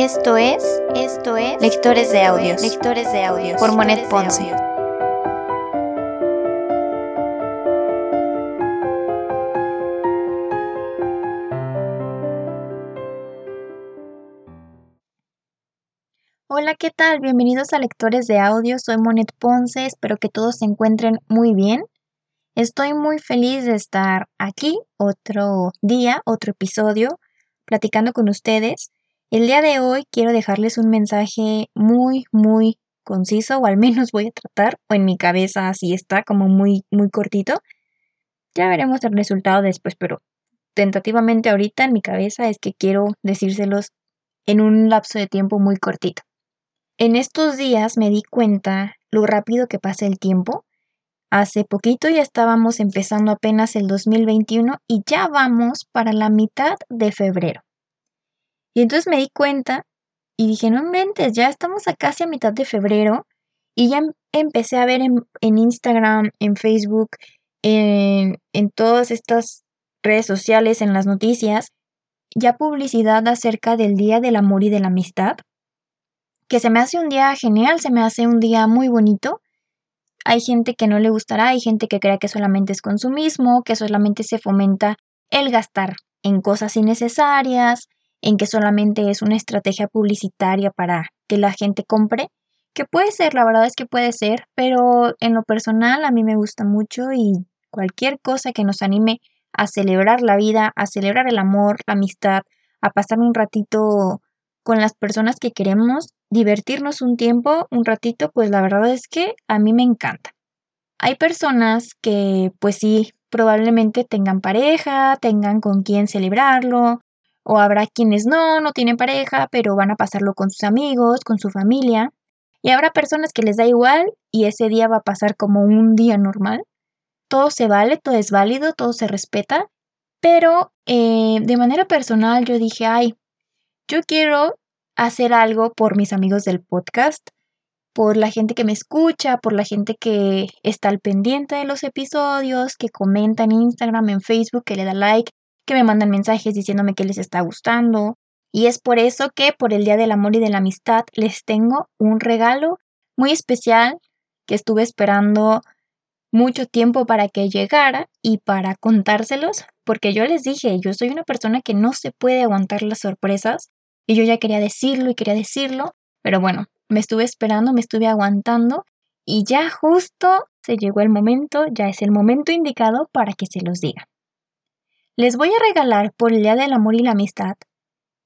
Esto es, esto es Lectores de Audios, Lectores de Audios por Monet Ponce. Hola, ¿qué tal? Bienvenidos a Lectores de Audios. Soy Monet Ponce. Espero que todos se encuentren muy bien. Estoy muy feliz de estar aquí otro día, otro episodio, platicando con ustedes. El día de hoy quiero dejarles un mensaje muy, muy conciso, o al menos voy a tratar, o en mi cabeza así está, como muy, muy cortito. Ya veremos el resultado después, pero tentativamente ahorita en mi cabeza es que quiero decírselos en un lapso de tiempo muy cortito. En estos días me di cuenta lo rápido que pasa el tiempo Hace poquito ya estábamos empezando apenas el 2021 y ya vamos para la mitad de febrero. Y entonces me di cuenta y dije, no inventes, ya estamos a casi a mitad de febrero y ya em, empecé a ver en, Instagram, en Facebook, en, en todas estas redes sociales, en las noticias, ya publicidad acerca del Día del Amor y de la Amistad, que se me hace un día genial, se me hace un día muy bonito. Hay gente que no le gustará, hay gente que crea que solamente es consumismo, que solamente se fomenta el gastar en cosas innecesarias, en que solamente es una estrategia publicitaria para que la gente compre, que puede ser, la verdad es que puede ser, pero en lo personal a mí me gusta mucho y cualquier cosa que nos anime a celebrar la vida, a celebrar el amor, la amistad, a pasar un ratito con las personas que queremos, divertirnos un tiempo, un ratito, pues la verdad es que a mí me encanta. Hay personas que pues sí, probablemente tengan pareja, tengan con quién celebrarlo, o habrá quienes no, no tienen pareja, pero van a pasarlo con sus amigos, con su familia, y habrá personas que les da igual y ese día va a pasar como un día normal. Todo se vale, todo es válido, todo se respeta, pero eh, de manera personal yo dije, ay, yo quiero hacer algo por mis amigos del podcast, por la gente que me escucha, por la gente que está al pendiente de los episodios, que comenta en Instagram, en Facebook, que le da like, que me mandan mensajes diciéndome que les está gustando. Y es por eso que por el Día del Amor y de la Amistad les tengo un regalo muy especial que estuve esperando mucho tiempo para que llegara y para contárselos, porque yo les dije, yo soy una persona que no se puede aguantar las sorpresas y yo ya quería decirlo y quería decirlo, pero bueno, me estuve esperando, me estuve aguantando y ya justo se llegó el momento, ya es el momento indicado para que se los diga. Les voy a regalar por el Día del Amor y la Amistad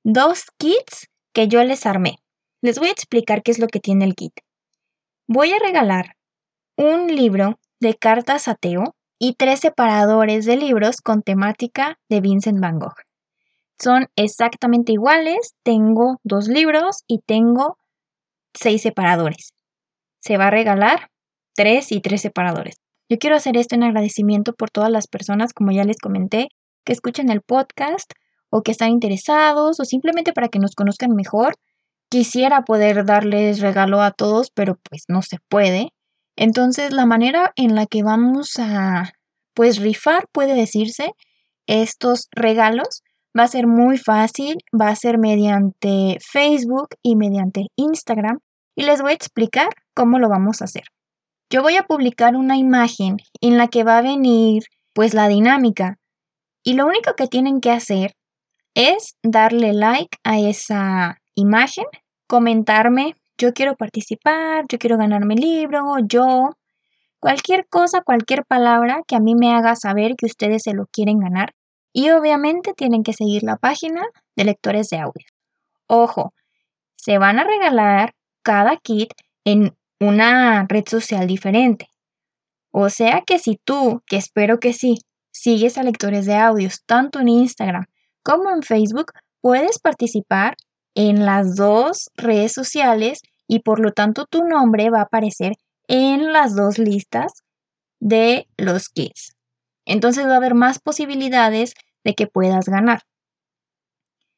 dos kits que yo les armé. Les voy a explicar qué es lo que tiene el kit. Voy a regalar un libro de cartas ateo y tres separadores de libros con temática de Vincent Van Gogh. Son exactamente iguales. Tengo dos libros y tengo seis separadores. Se va a regalar tres y tres separadores. Yo quiero hacer esto en agradecimiento por todas las personas, como ya les comenté, que escuchan el podcast o que están interesados o simplemente para que nos conozcan mejor. Quisiera poder darles regalo a todos, pero pues no se puede. Entonces, la manera en la que vamos a pues rifar, puede decirse, estos regalos Va a ser muy fácil, va a ser mediante Facebook y mediante Instagram y les voy a explicar cómo lo vamos a hacer. Yo voy a publicar una imagen en la que va a venir pues la dinámica y lo único que tienen que hacer es darle like a esa imagen, comentarme, yo quiero participar, yo quiero ganarme el libro, yo, cualquier cosa, cualquier palabra que a mí me haga saber que ustedes se lo quieren ganar y obviamente tienen que seguir la página de lectores de audio. Ojo, se van a regalar cada kit en una red social diferente. O sea que si tú, que espero que sí, sigues a lectores de audios tanto en Instagram como en Facebook, puedes participar en las dos redes sociales y por lo tanto tu nombre va a aparecer en las dos listas de los kits. Entonces va a haber más posibilidades de que puedas ganar.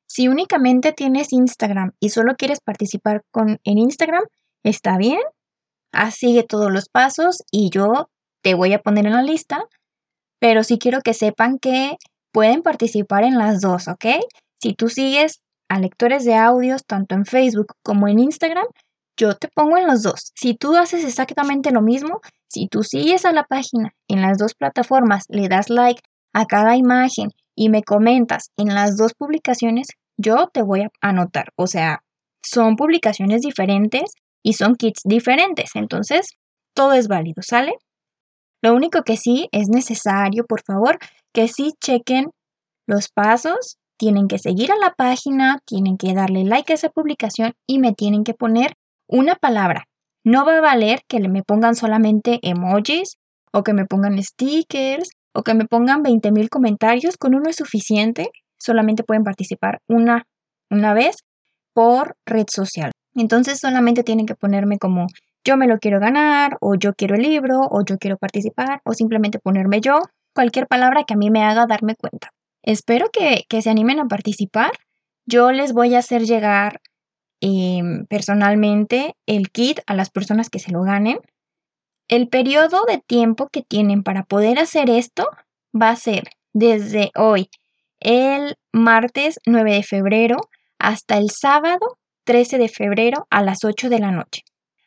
Si únicamente tienes Instagram y solo quieres participar con, en Instagram, está bien. Sigue todos los pasos y yo te voy a poner en la lista. Pero sí quiero que sepan que pueden participar en las dos, ¿ok? Si tú sigues a lectores de audios, tanto en Facebook como en Instagram, yo te pongo en los dos. Si tú haces exactamente lo mismo, si tú sigues a la página en las dos plataformas, le das like a cada imagen y me comentas en las dos publicaciones, yo te voy a anotar. O sea, son publicaciones diferentes y son kits diferentes. Entonces, todo es válido, ¿sale? Lo único que sí es necesario, por favor, que sí chequen los pasos, tienen que seguir a la página, tienen que darle like a esa publicación y me tienen que poner una palabra. No va a valer que me pongan solamente emojis o que me pongan stickers o que me pongan 20.000 comentarios. Con uno es suficiente. Solamente pueden participar una, una vez por red social. Entonces solamente tienen que ponerme como yo me lo quiero ganar o yo quiero el libro o yo quiero participar o simplemente ponerme yo, cualquier palabra que a mí me haga darme cuenta. Espero que, se animen a participar. Yo les voy a hacer llegar em, personalmente el kit a las personas que se lo ganen. El periodo de tiempo que tienen para poder hacer esto va a ser desde hoy, el martes 9 de febrero, hasta el sábado 13 de febrero a las 8 de la noche.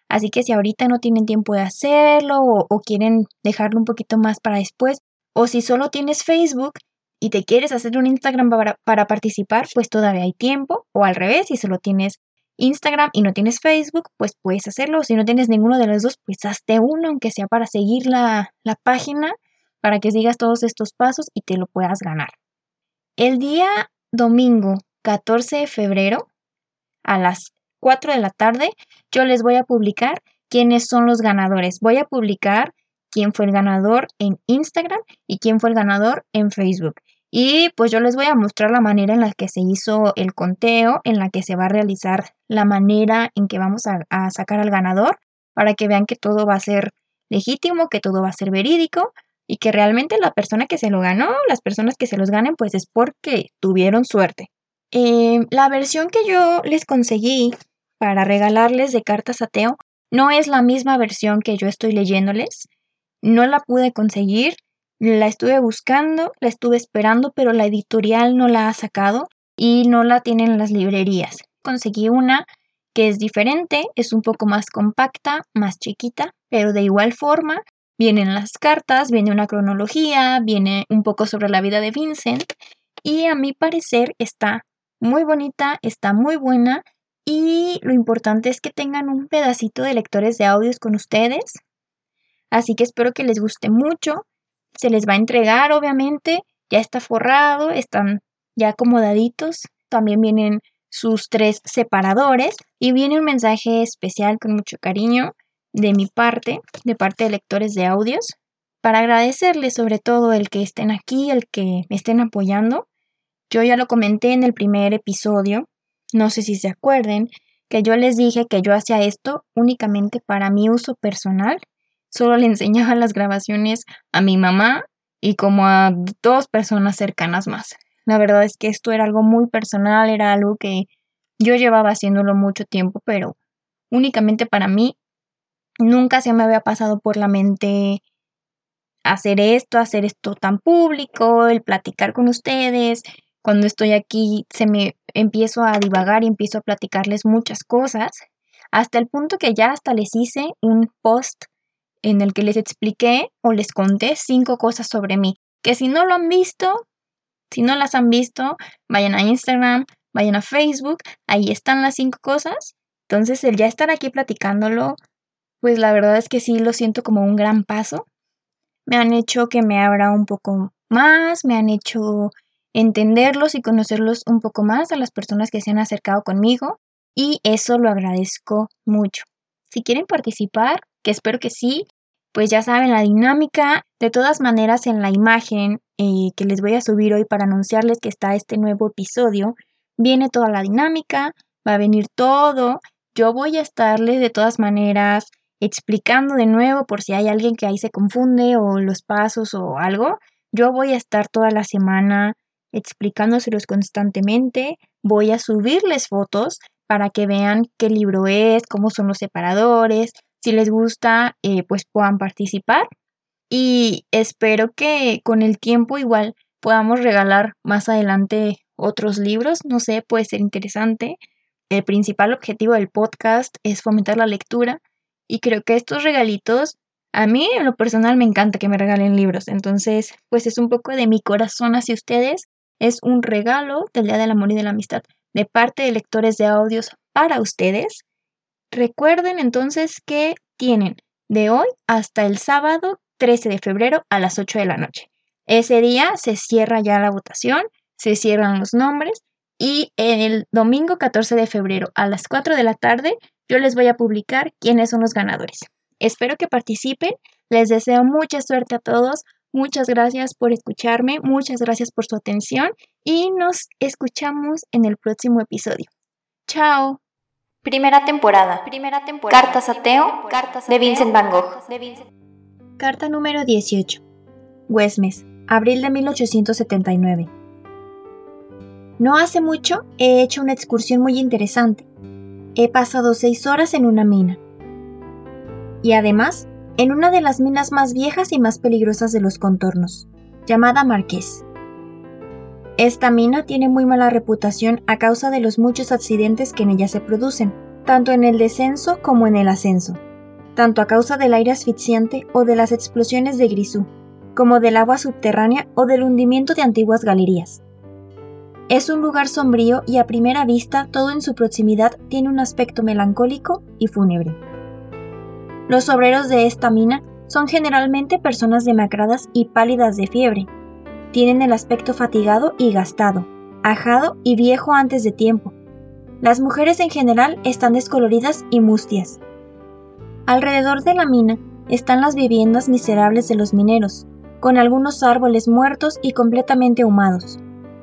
Así que si ahorita no tienen tiempo de hacerlo o, quieren dejarlo un poquito más para después, o si solo tienes Facebook y te quieres hacer un Instagram para, para, participar, pues todavía hay tiempo. O al revés, si solo tienes Instagram y no tienes Facebook, pues puedes hacerlo. Si no tienes ninguno de los dos, pues hazte uno, aunque sea para seguir la, la página, para que sigas todos estos pasos y te lo puedas ganar. El día domingo 14 de febrero a las 4 de la tarde yo les voy a publicar quiénes son los ganadores. Voy a publicar quién fue el ganador en Instagram y quién fue el ganador en Facebook. Y pues yo les voy a mostrar la manera en la que se hizo el conteo, en la que se va a realizar la manera en que vamos a, a sacar al ganador, para que vean que todo va a ser legítimo, que todo va a ser verídico y que realmente la persona que se lo ganó, las personas que se los ganen, pues es porque tuvieron suerte. Eh, la versión que yo les conseguí para regalarles de cartas a Teo no es la misma versión que yo estoy leyéndoles. No la pude conseguir, la estuve buscando, la estuve esperando, pero la editorial no la ha sacado y no la tienen en las librerías. Conseguí una que es diferente, es un poco más compacta, más chiquita, pero de igual forma vienen las cartas, viene una cronología, viene un poco sobre la vida de Vincent y a mi parecer está muy bonita, está muy buena y lo importante es que tengan un pedacito de lectores de audios con ustedes. Así que espero que les guste mucho. Se les va a entregar, obviamente. Ya está forrado, están ya acomodaditos. También vienen sus tres separadores y viene un mensaje especial con mucho cariño de mi parte, de parte de lectores de audios, para agradecerles sobre todo el que estén aquí, el que me estén apoyando yo ya lo comenté en el primer episodio, no sé si se acuerden, que yo les dije que yo hacía esto únicamente para mi uso personal. Solo le enseñaba las grabaciones a mi mamá y como a dos personas cercanas más. La verdad es que esto era algo muy personal, era algo que yo llevaba haciéndolo mucho tiempo, pero únicamente para mí nunca se me había pasado por la mente hacer esto, hacer esto tan público, el platicar con ustedes, cuando estoy aquí se me empiezo a divagar y empiezo a platicarles muchas cosas, hasta el punto que ya hasta les hice un post en el que les expliqué o les conté cinco cosas sobre mí, que si no lo han visto, si no las han visto, vayan a Instagram, vayan a Facebook, ahí están las cinco cosas. Entonces el ya estar aquí platicándolo, pues la verdad es que sí lo siento como un gran paso. Me han hecho que me abra un poco más, me han hecho entenderlos y conocerlos un poco más a las personas que se han acercado conmigo y eso lo agradezco mucho. Si quieren participar, que espero que sí, pues ya saben la dinámica. De todas maneras, en la imagen eh, que les voy a subir hoy para anunciarles que está este nuevo episodio, viene toda la dinámica, va a venir todo. Yo voy a estarles de todas maneras explicando de nuevo por si hay alguien que ahí se confunde o los pasos o algo. Yo voy a estar toda la semana explicándoselos constantemente. Voy a subirles fotos para que vean qué libro es, cómo son los separadores. Si les gusta, eh, pues puedan participar. Y espero que con el tiempo igual podamos regalar más adelante otros libros, no sé, puede ser interesante. El principal objetivo del podcast es fomentar la lectura y creo que estos regalitos, a mí en lo personal me encanta que me regalen libros, entonces pues es un poco de mi corazón hacia ustedes, es un regalo del Día del Amor y de la Amistad de parte de lectores de audios para ustedes. Recuerden entonces que tienen de hoy hasta el sábado 13 de febrero a las 8 de la noche. Ese día se cierra ya la votación, se cierran los nombres y el domingo 14 de febrero a las 4 de la tarde yo les voy a publicar quiénes son los ganadores. Espero que participen, les deseo mucha suerte a todos, muchas gracias por escucharme, muchas gracias por su atención y nos escuchamos en el próximo episodio. Chao. Primera temporada. Primera temporada. Cartas a Teo. Cartas de Vincent Van Gogh. Carta número 18. Güesmes, abril de 1879. No hace mucho he hecho una excursión muy interesante. He pasado seis horas en una mina. Y además, en una de las minas más viejas y más peligrosas de los contornos, llamada Marqués. Esta mina tiene muy mala reputación a causa de los muchos accidentes que en ella se producen, tanto en el descenso como en el ascenso, tanto a causa del aire asfixiante o de las explosiones de grisú, como del agua subterránea o del hundimiento de antiguas galerías. Es un lugar sombrío y a primera vista todo en su proximidad tiene un aspecto melancólico y fúnebre. Los obreros de esta mina son generalmente personas demacradas y pálidas de fiebre, tienen el aspecto fatigado y gastado, ajado y viejo antes de tiempo. Las mujeres en general están descoloridas y mustias. Alrededor de la mina están las viviendas miserables de los mineros, con algunos árboles muertos y completamente ahumados,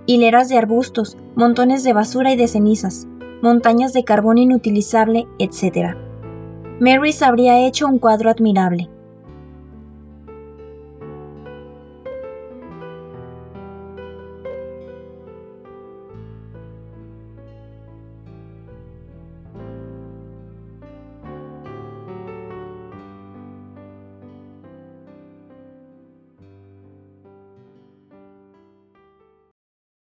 hileras de arbustos, montones de basura y de cenizas, montañas de carbón inutilizable, etc. Mary habría hecho un cuadro admirable.